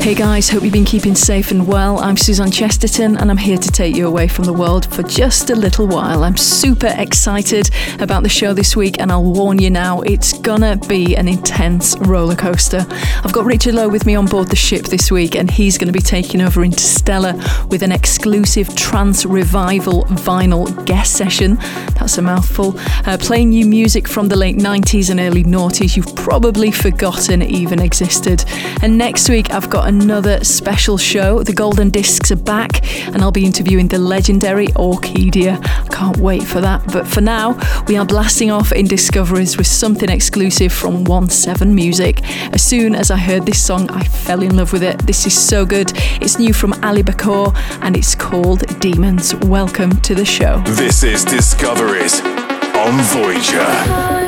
Hey guys, hope you've been keeping safe and well. I'm Suzanne Chesterton and I'm here to take you away from the world for just a little while. I'm super excited about the show this week and I'll warn you now, it's gonna be an intense roller coaster. I've got Richard Lowe with me on board the ship this week and he's to be taking over Interstellar with an exclusive trance revival vinyl guest session. That's a mouthful. Uh, playing new music from the late 90s and early noughties you've probably forgotten even existed. And next week I've got another special show. The Golden Discs are back, and I'll be interviewing the legendary Orkidea. Can't wait for that. But for now, we are blasting off in Discoveries with something exclusive from 1 7 Music. As soon as I heard this song, I fell in love with it. This is so good. It's new from Ali Bakgor, and it's called Demons. Welcome to the show. This is Discoveries on Voyager.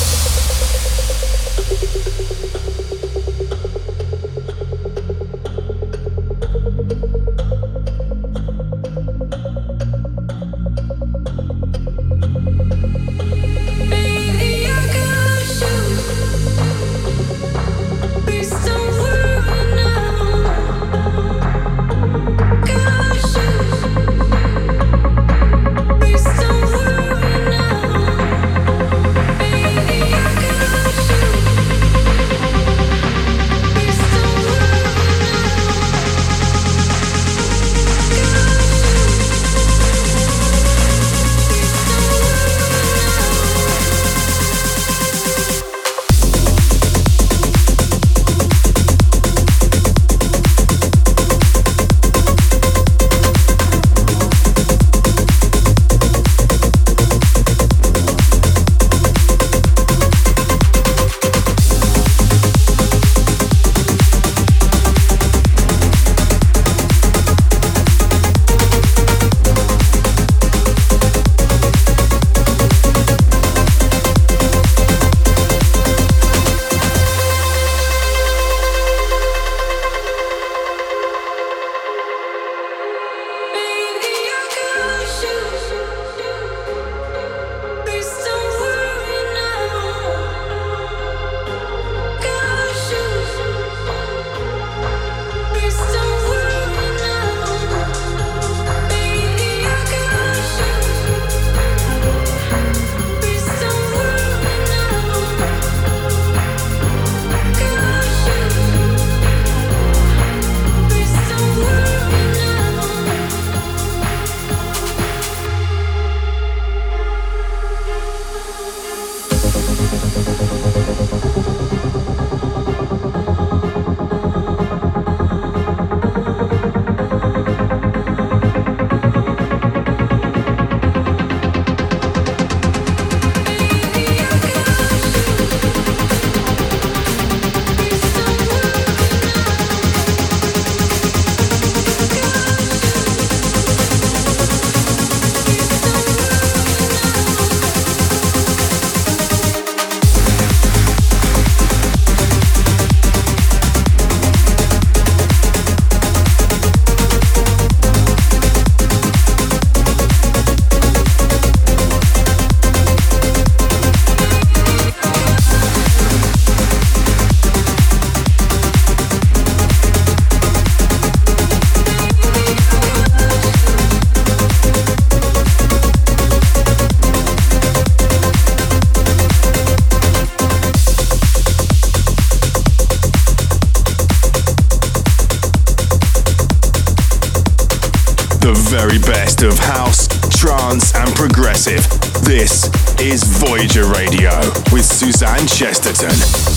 This is Voyager Radio with Suzanne Chesterton.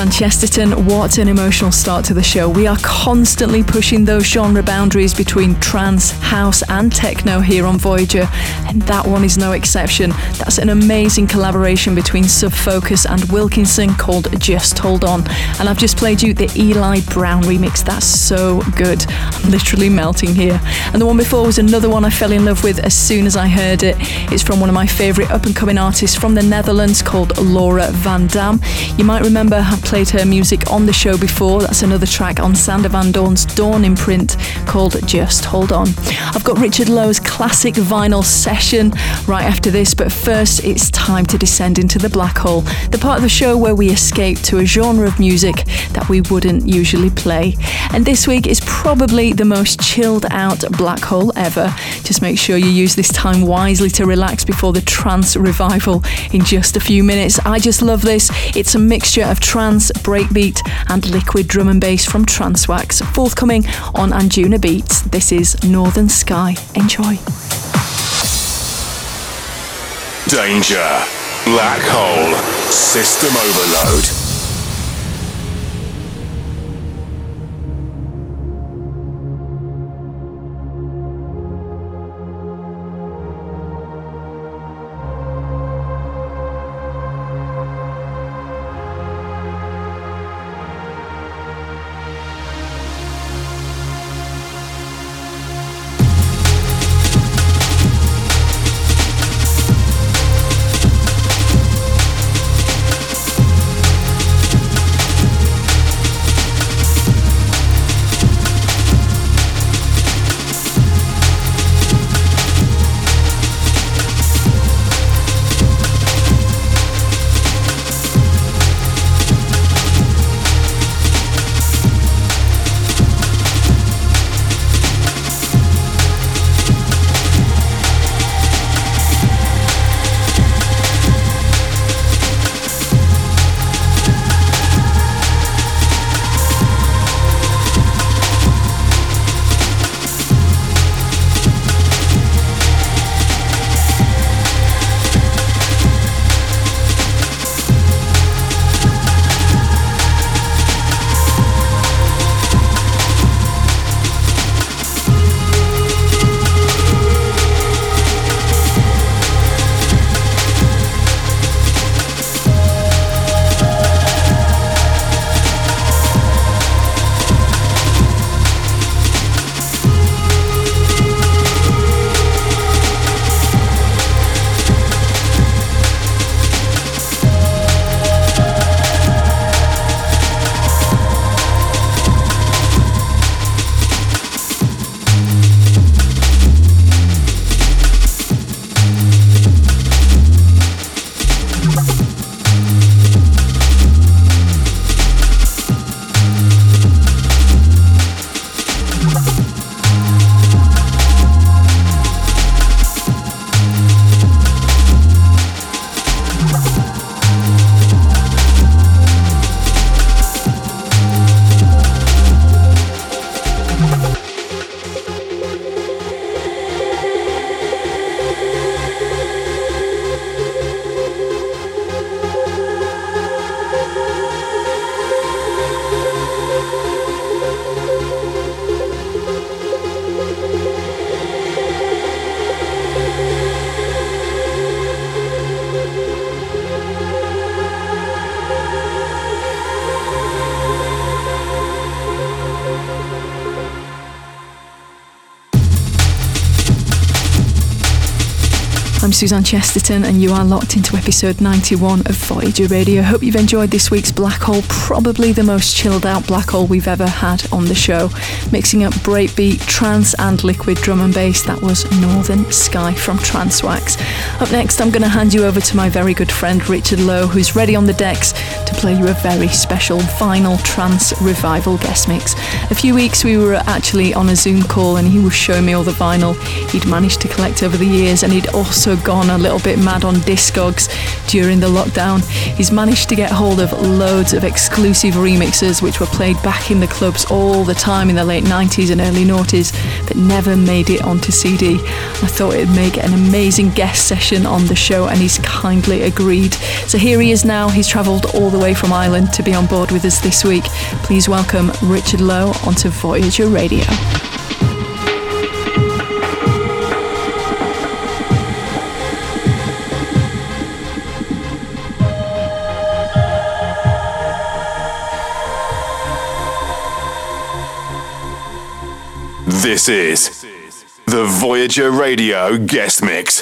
Suzanne Chesterton. What an emotional start to the show. We are constantly pushing those genre boundaries between trance, house, and techno here on Voyager, and that one is no exception. That's an amazing collaboration between Sub Focus and Wilkinson called Just Hold On. And I've just played you the Eli Brown remix. That's so good. I'm literally melting here. And the one before was another one I fell in love with as soon as I heard it. It's from one of my favourite up and coming artists from the Netherlands called Laura Van Dam. You might remember I played her music on the show before. That's another track on Sander Van Doorn's Doorn imprint called Just Hold On. I've got Richard Lowe's classic vinyl session right after this, but first it's time to descend into the black hole, the part of the show where we escape to a genre of music that we wouldn't usually play. And this week is probably the most chilled out black hole ever. Just make sure you use this time wisely to relax before the trance revival in just a few minutes. I just love this. It's a mixture of trance breakbeat, and liquid drum and bass from Transwax, forthcoming on Anjunabeats. This is Northern Sky. Enjoy. Danger. Black hole. System overload. Suzanne Chesterton, and you are locked into episode 91 of Voyager Radio. Hope you've enjoyed this week's Black Hole, probably the most chilled out Black Hole we've ever had on the show. Mixing up breakbeat, trance, and liquid drum and bass, that was Northern Sky from Transwax. Up next, I'm going to hand you over to my very good friend Richard Lowe, who's ready on the decks to play you a very special vinyl trance revival guest mix. A few weeks we were actually on a Zoom call, and he was showing me all the vinyl he'd managed to collect over the years, and he'd also gone a little bit mad on Discogs during the lockdown. He's managed to get hold of loads of exclusive remixes which were played back in the clubs all the time in the late 90s and early noughties but never made it onto CD. I thought it'd make an amazing guest session on the show, and he's kindly agreed. So here he is now. He's travelled all the way from Ireland to be on board with us this week. Please welcome Richard Lowe onto Voyager Radio. This is the Voyager Radio Guest Mix.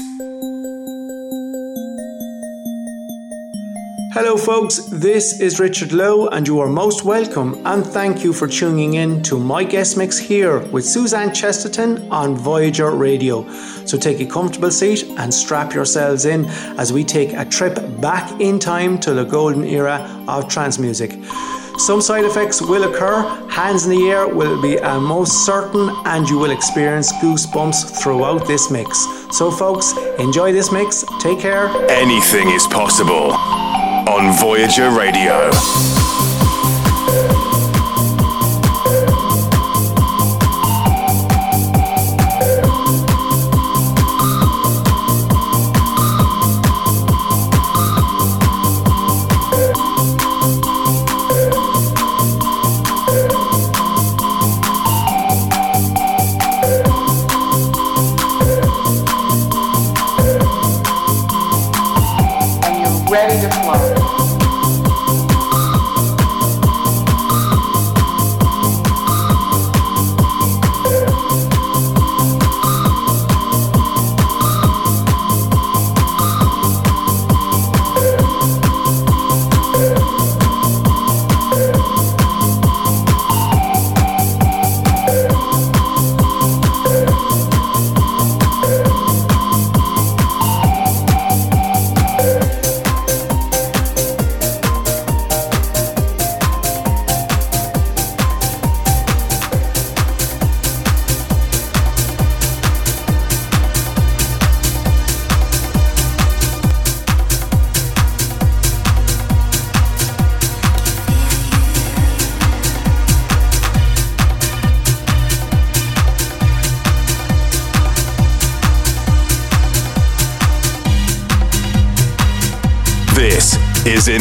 Hello, folks. This is Richard Lowe, and you are most welcome. And thank you for tuning in to my guest mix here with Suzanne Chesterton on Voyager Radio. So take a comfortable seat and strap yourselves in as we take a trip back in time to the golden era of trance music. Some side effects will occur, hands in the air will be a most certain, and you will experience goosebumps throughout this mix. So, folks, enjoy this mix, take care. Anything is possible on Voyager Radio.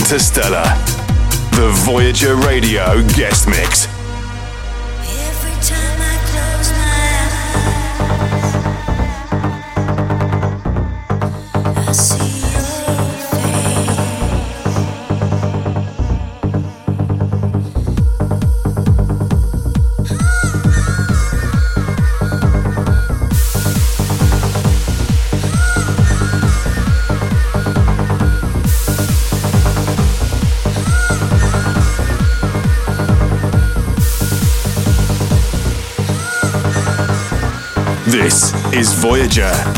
Interstellar, the Voyager Radio guest mix. Is Voyager.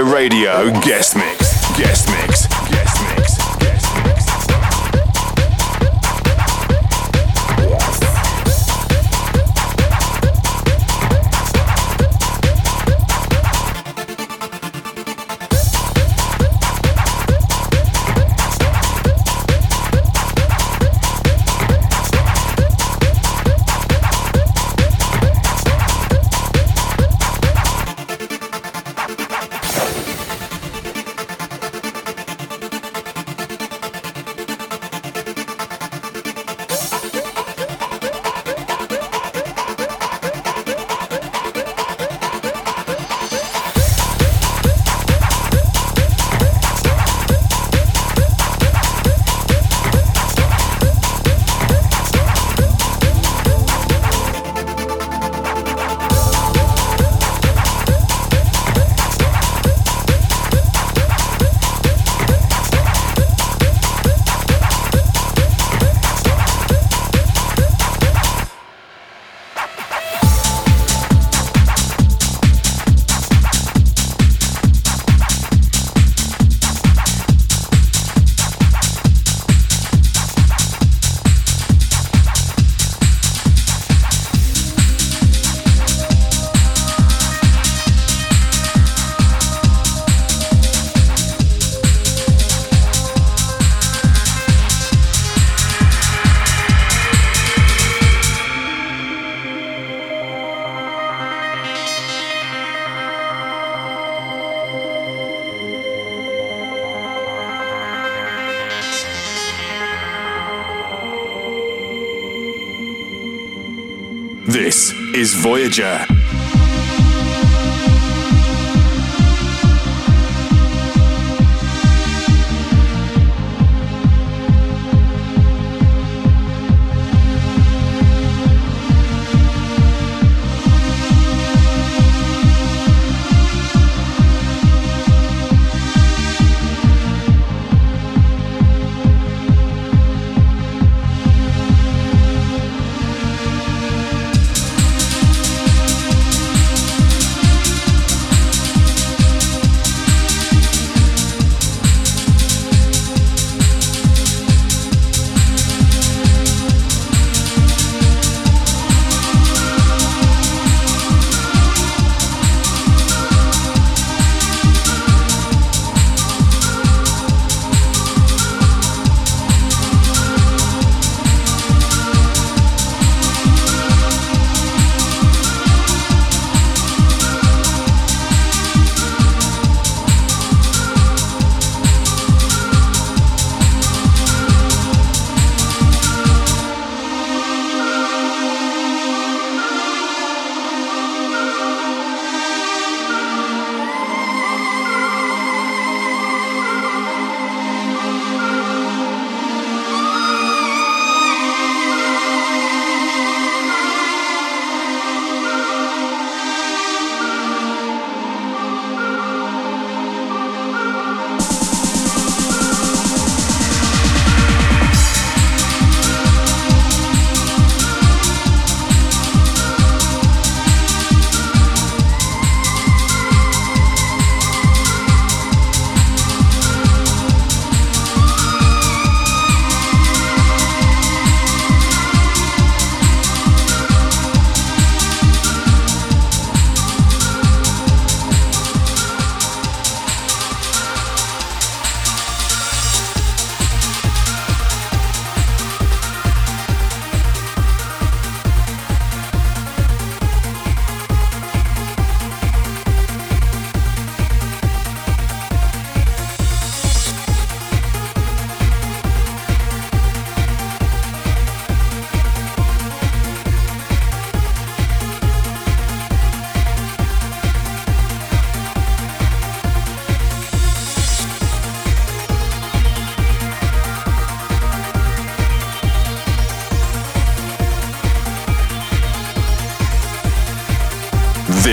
Radio guest mix. Is Voyager.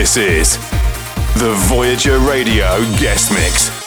This is the Voyager Radio Guest Mix.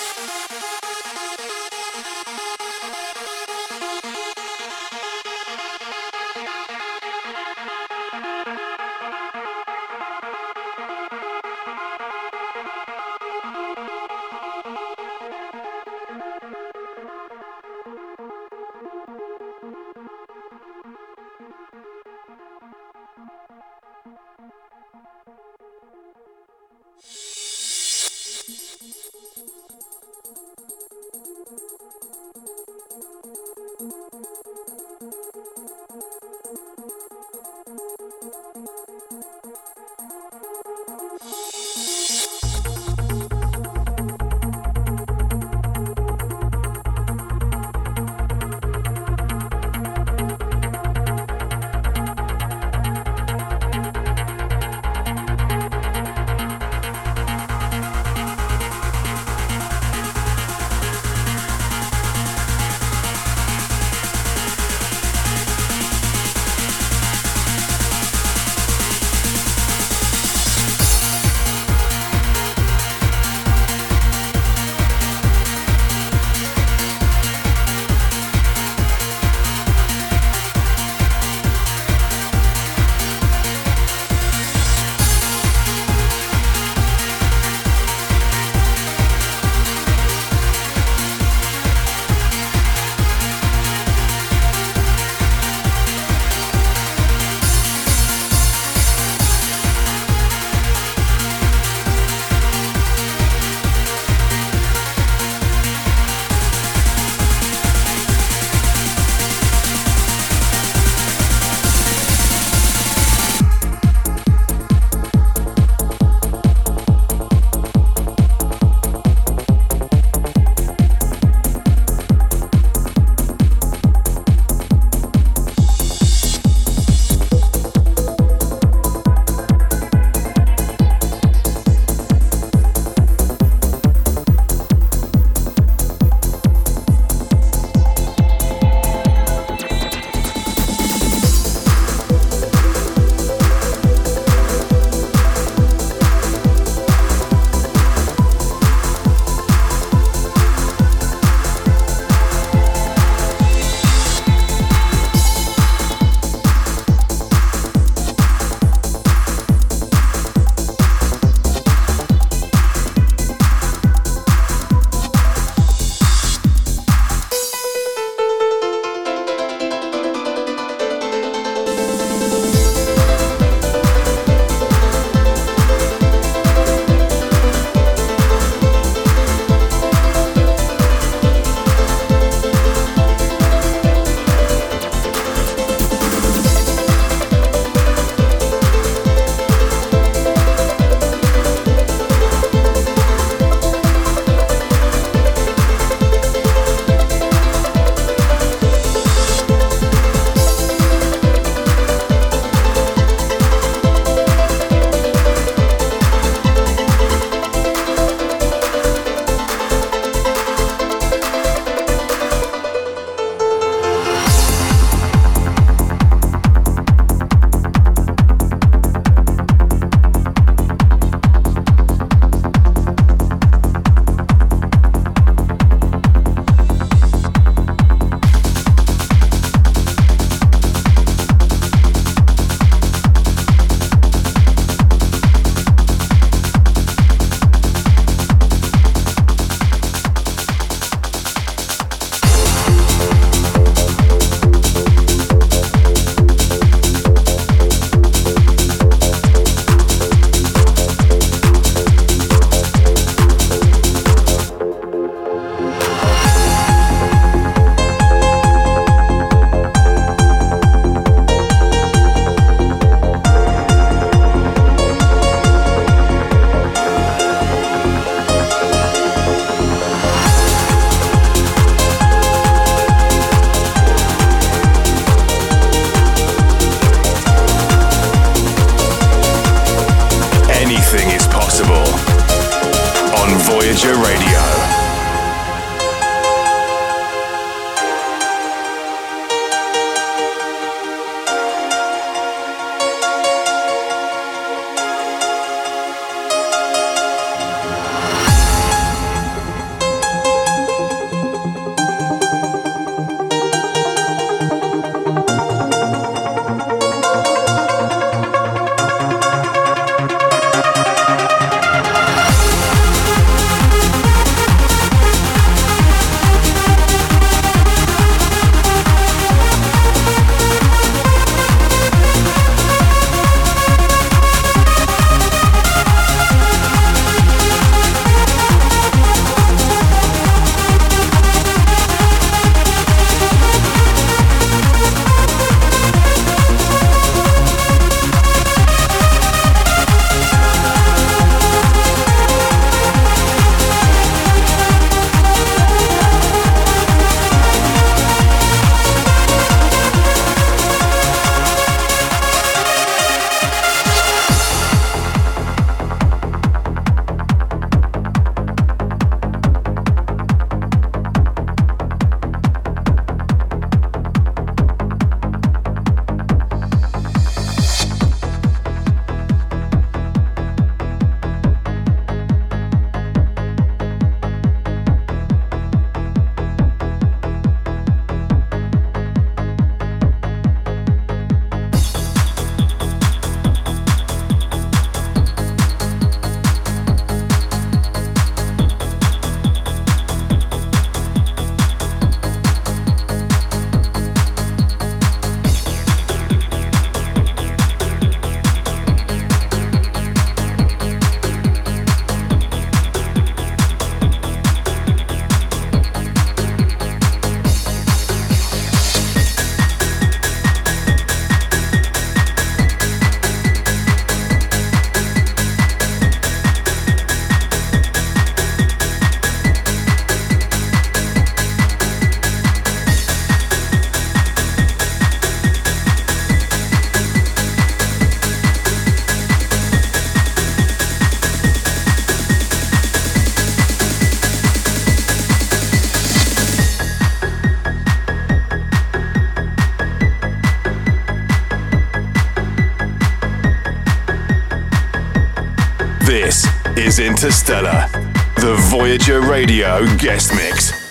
Is Interstellar, the Voyager Radio guest mix.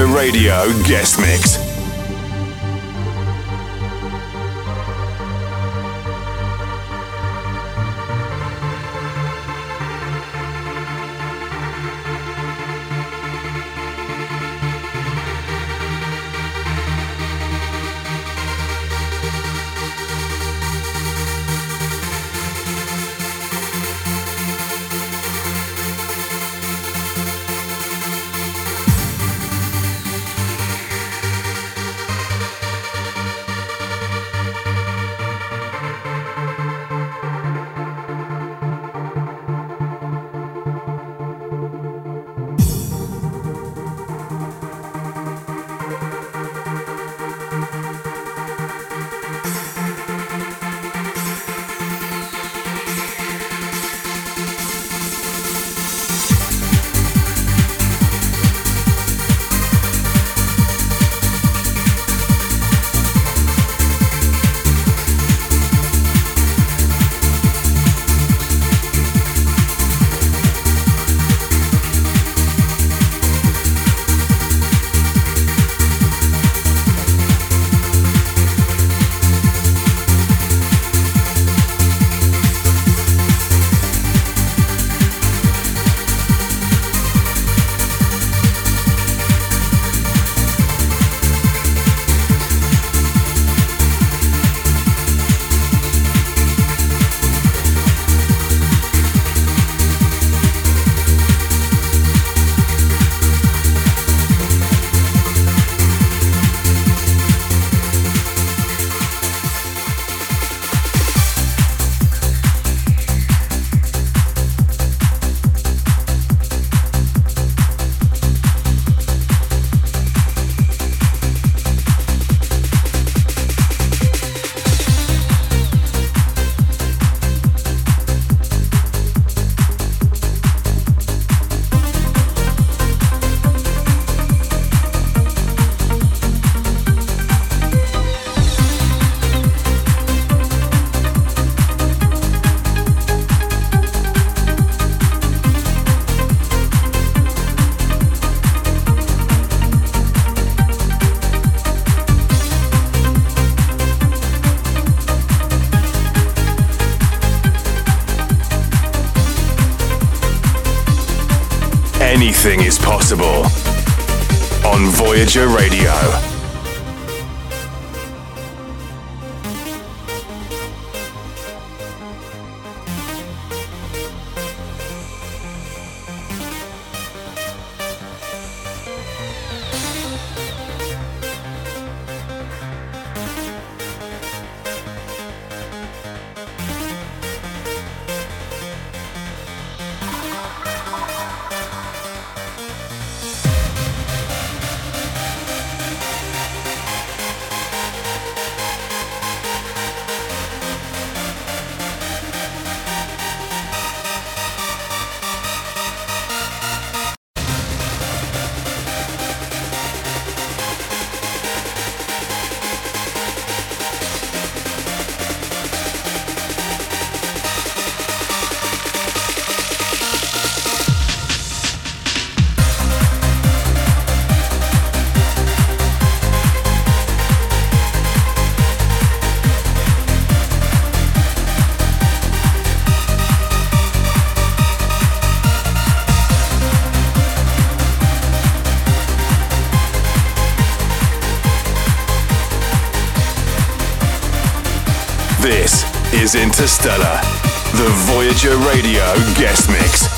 Radio Guest Mix. Voyager Radio. Is Interstellar, the Voyager Radio guest mix.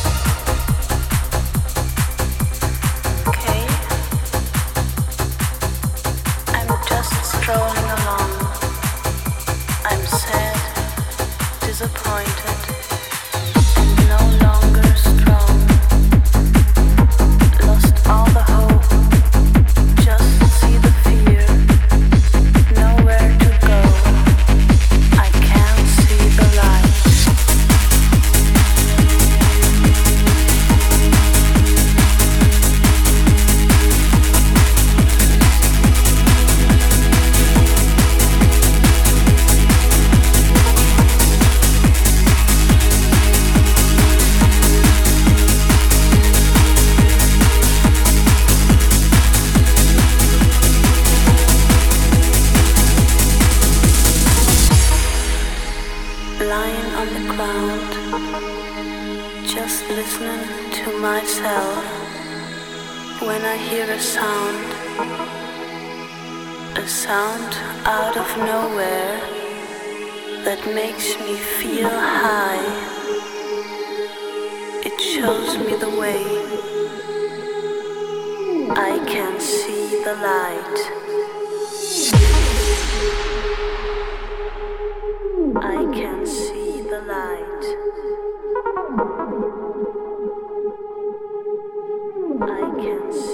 listening to myself when I hear a sound, a sound out of nowhere that makes me feel high. It shows me the way. I can see the light. I can see the light. seconds.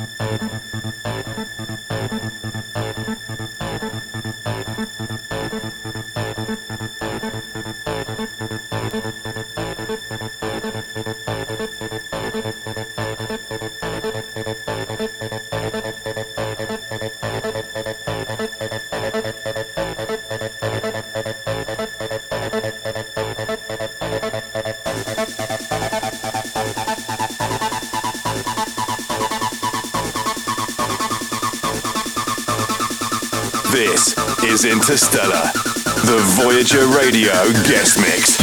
This is Interstellar, the Voyager Radio guest mix.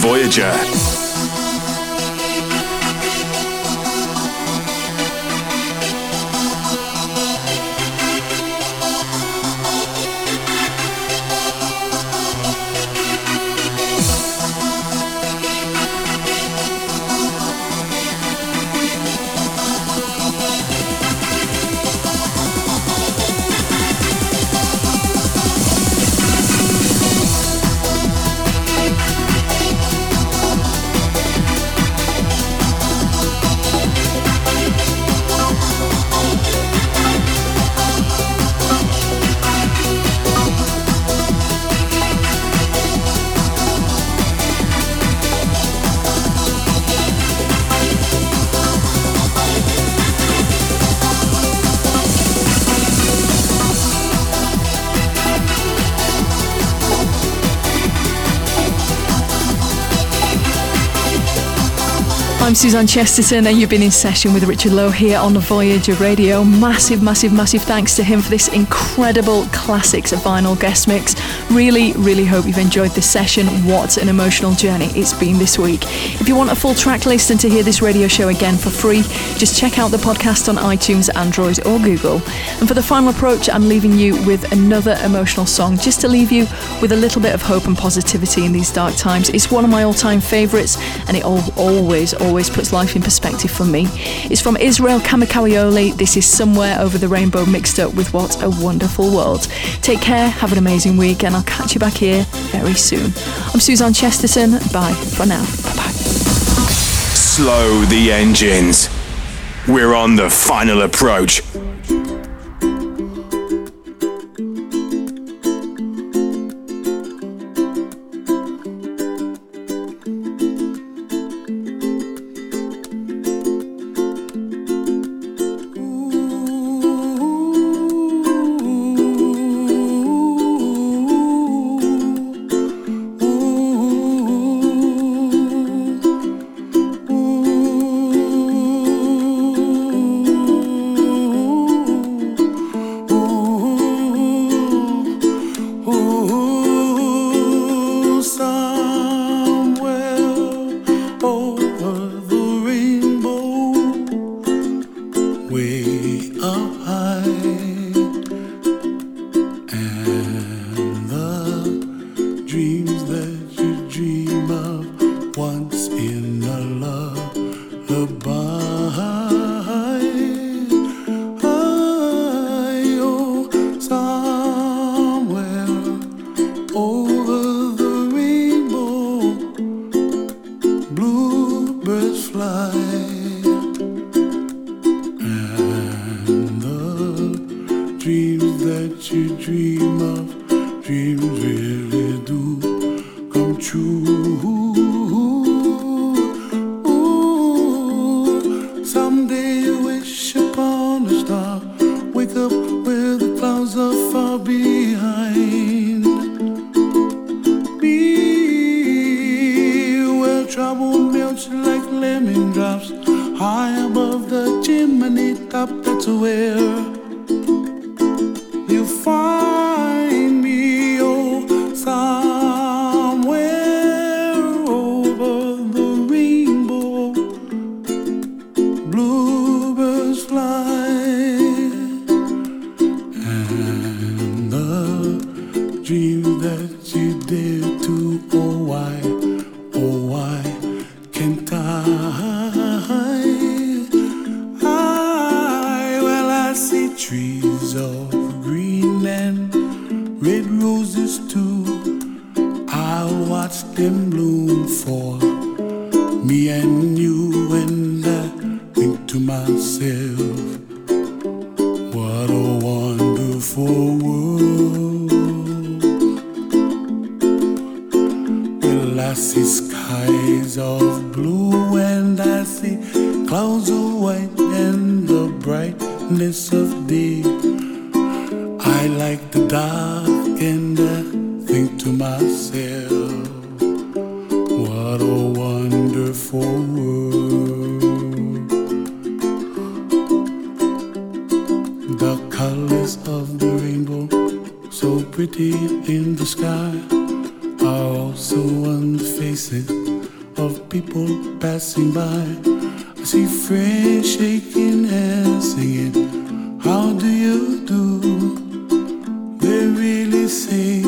Voyager. Suzanne Chesterton, and you've been in session with Richard Lowe here on Voyager Radio. Massive, massive, massive thanks to him for this incredible classics vinyl guest mix. Really, really hope you've enjoyed this session. What an emotional journey it's been this week. If you want a full track list and to hear this radio show again for free, just check out the podcast on iTunes, Android, or Google. And for the final approach, I'm leaving you with another emotional song just to leave you with a little bit of hope and positivity in these dark times. It's one of my all time favourites, and it always, always puts life in perspective for me. It's from Israel Kamakawiwo'ole. This is Somewhere Over the Rainbow mixed up with What a Wonderful World. Take care, have an amazing week, and I'll catch you back here very soon. I'm Suzanne Chesterton. Bye for now. Bye bye. Slow the engines. We're on the final approach. dreams find really oh,